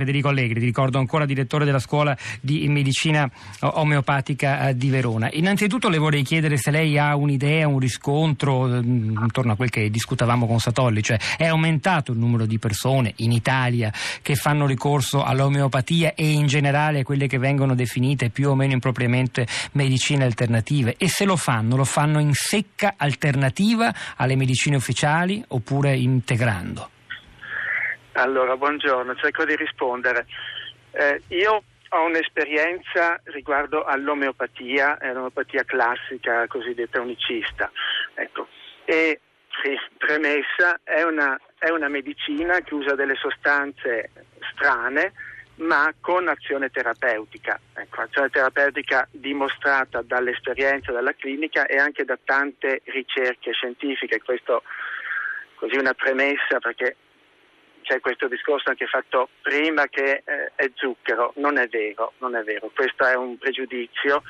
Federico Allegri, ti ricordo ancora direttore della scuola di medicina omeopatica eh, di Verona. Innanzitutto le vorrei chiedere se lei ha un'idea, un riscontro mm, intorno a quel che discutavamo con Satolli, cioè è aumentato il numero di persone in Italia che fanno ricorso all'omeopatia e in generale a quelle che vengono definite più o meno impropriamente medicine alternative e se lo fanno, lo fanno in secca alternativa alle medicine ufficiali oppure integrando? Allora, buongiorno, cerco di rispondere. Eh, io ho un'esperienza riguardo all'omeopatia, l'omeopatia classica cosiddetta unicista. Ecco. E sì, premessa, è una, è una medicina che usa delle sostanze strane ma con azione terapeutica, ecco, azione terapeutica dimostrata dall'esperienza dalla clinica e anche da tante ricerche scientifiche, questo così una premessa perché c'è questo discorso anche fatto prima che eh, è zucchero, non è vero, non è vero, questo è un pregiudizio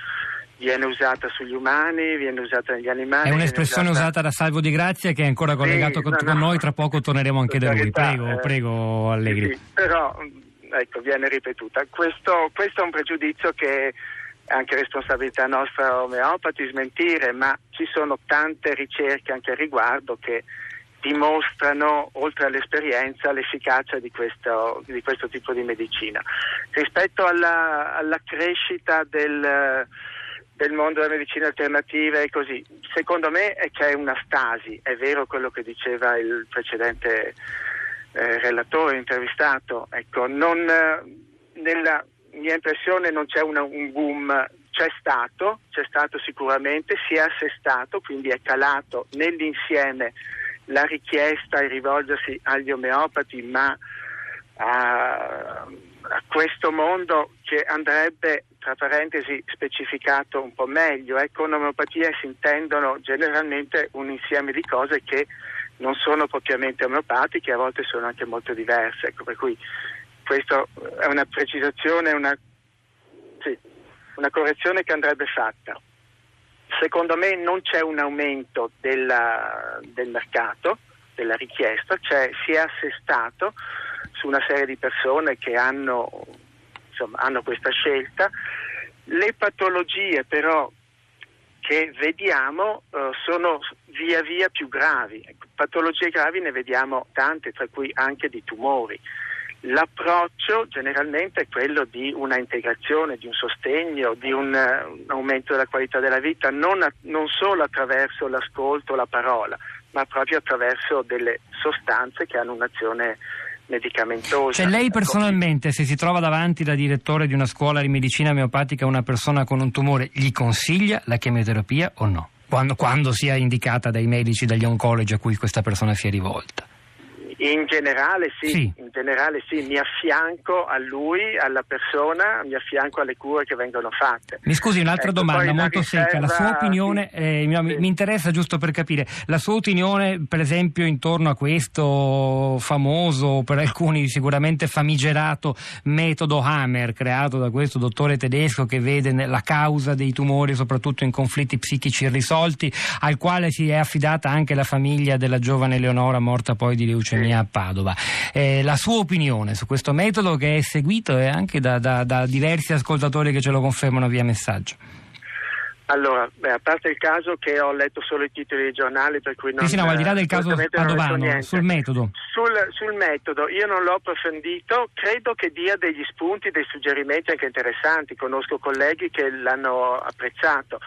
viene usata sugli umani, viene usata negli animali. È un'espressione usata... usata... da Salvo Di Grazia che è ancora collegato sì, con, no, con noi, tra poco torneremo anche da lui. Prego, eh, prego Allegri. Sì, però ecco, viene ripetuta. Questo, questo, è un pregiudizio che è anche responsabilità nostra omeopati smentire, ma ci sono tante ricerche anche al riguardo che dimostrano, oltre all'esperienza, l'efficacia di questo, di questo tipo di medicina. Rispetto alla, alla crescita del, del, mondo della medicina alternativa e così, secondo me c'è una stasi, è vero quello che diceva il precedente eh, relatore intervistato, ecco, non, nella mia impressione non c'è una, un boom c'è stato, c'è stato sicuramente, si è assestato, quindi è calato nell'insieme la richiesta di rivolgersi agli omeopati, ma a, a, questo mondo che andrebbe, tra parentesi, specificato un po' meglio. Eh, con omeopatia si intendono generalmente un insieme di cose che non sono propriamente omeopatiche, a volte sono anche molto diverse. Ecco, per cui questa è una precisazione, una, sì, una correzione che andrebbe fatta. Secondo me non c'è un aumento della, del mercato, della richiesta, cioè si è assestato su una serie di persone che hanno, insomma, hanno questa scelta. Le patologie però che vediamo uh, sono via via più gravi. Ecco, patologie gravi ne vediamo tante, tra cui anche di tumori. L'approccio generalmente è quello di una integrazione, di un sostegno, di un, un aumento della qualità della vita, non, a, non solo attraverso l'ascolto, la parola, ma proprio attraverso delle sostanze che hanno un'azione medicamentosa. Cioè lei personalmente, se si trova davanti da direttore di una scuola di medicina omeopatica una persona con un tumore, gli consiglia la chemioterapia o no? Quando, quando sia indicata dai medici, dagli oncologi a cui questa persona si è rivolta? In generale sì, sì, in generale sì, mi affianco a lui, alla persona, mi affianco alle cure che vengono fatte. Mi scusi, un'altra ecco, domanda molto riserva, secca, la sua opinione, sì, eh, mi, sì. mi, interessa giusto per capire, la sua opinione per esempio intorno a questo famoso, per alcuni sicuramente famigerato metodo Hammer creato da questo dottore tedesco che vede la causa dei tumori soprattutto in conflitti psichici irrisolti, al quale si è affidata anche la famiglia della giovane Leonora morta poi di leucemia a Padova. Eh, la sua opinione su questo metodo che è seguito e anche da, da, da diversi ascoltatori che ce lo confermano via messaggio. Allora, beh, a parte il caso che ho letto solo i titoli dei giornali, per cui non... Sì, sì, no, al di là del caso Padovano, sul metodo. Sul, sul, metodo, io non l'ho approfondito, credo che dia degli spunti, dei suggerimenti anche interessanti, conosco colleghi che l'hanno apprezzato.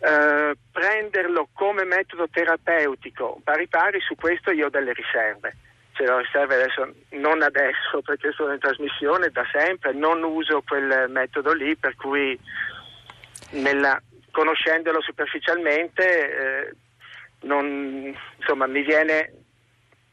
Uh, prenderlo come metodo terapeutico pari pari, su questo io ho delle riserve ce lo riserve adesso, non adesso perché sono in trasmissione da sempre, non uso quel metodo lì, per cui nella, conoscendolo superficialmente eh, non, insomma, mi viene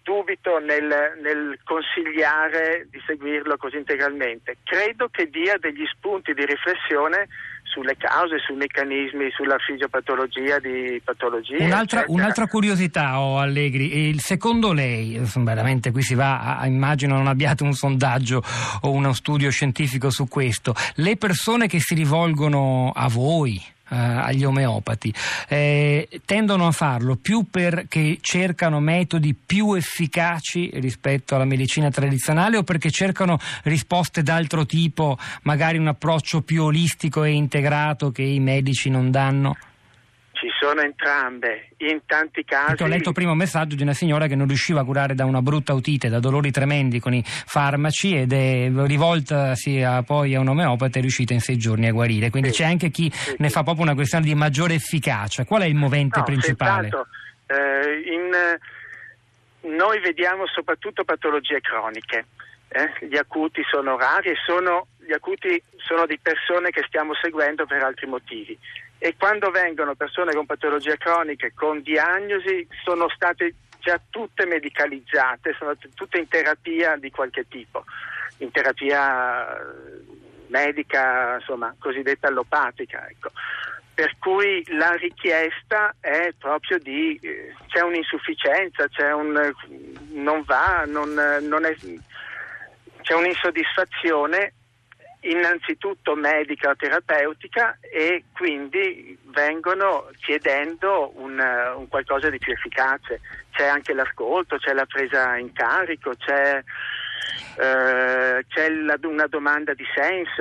dubito nel, nel, consigliare di seguirlo così integralmente. Credo che dia degli spunti di riflessione sulle cause, sui meccanismi, sulla fisiopatologia di patologie. Un'altra, un'altra curiosità ho oh, Allegri, il, secondo lei, veramente qui si va, a, immagino non abbiate un sondaggio o uno studio scientifico su questo, le persone che si rivolgono a voi, agli omeopati. Eh, tendono a farlo più perché cercano metodi più efficaci rispetto alla medicina tradizionale o perché cercano risposte d'altro tipo, magari un approccio più olistico e integrato che i medici non danno? Sono entrambe, in tanti casi. Perché ho letto prima un messaggio di una signora che non riusciva a curare da una brutta otite, da dolori tremendi con i farmaci ed è rivoltasi a, poi a un omeopata e è riuscita in sei giorni a guarire. Quindi sì, c'è anche chi sì, ne fa proprio una questione di maggiore efficacia. Qual è il movente no, principale? Eh, in, noi vediamo soprattutto patologie croniche. Eh? Gli acuti sono rari e sono, gli acuti sono di persone che stiamo seguendo per altri motivi e quando vengono persone con patologie croniche con diagnosi sono state già tutte medicalizzate, sono tutte in terapia di qualche tipo, in terapia eh, medica, insomma, cosiddetta allopatica. Ecco. Per cui la richiesta è proprio di eh, c'è un'insufficienza, c'è un non va, non, non è, c'è un'insoddisfazione innanzitutto medica o terapeutica e quindi vengono chiedendo un, un, qualcosa di più efficace. C'è anche l'ascolto, c'è la presa in carico, c'è, eh, c'è la, una domanda di senso.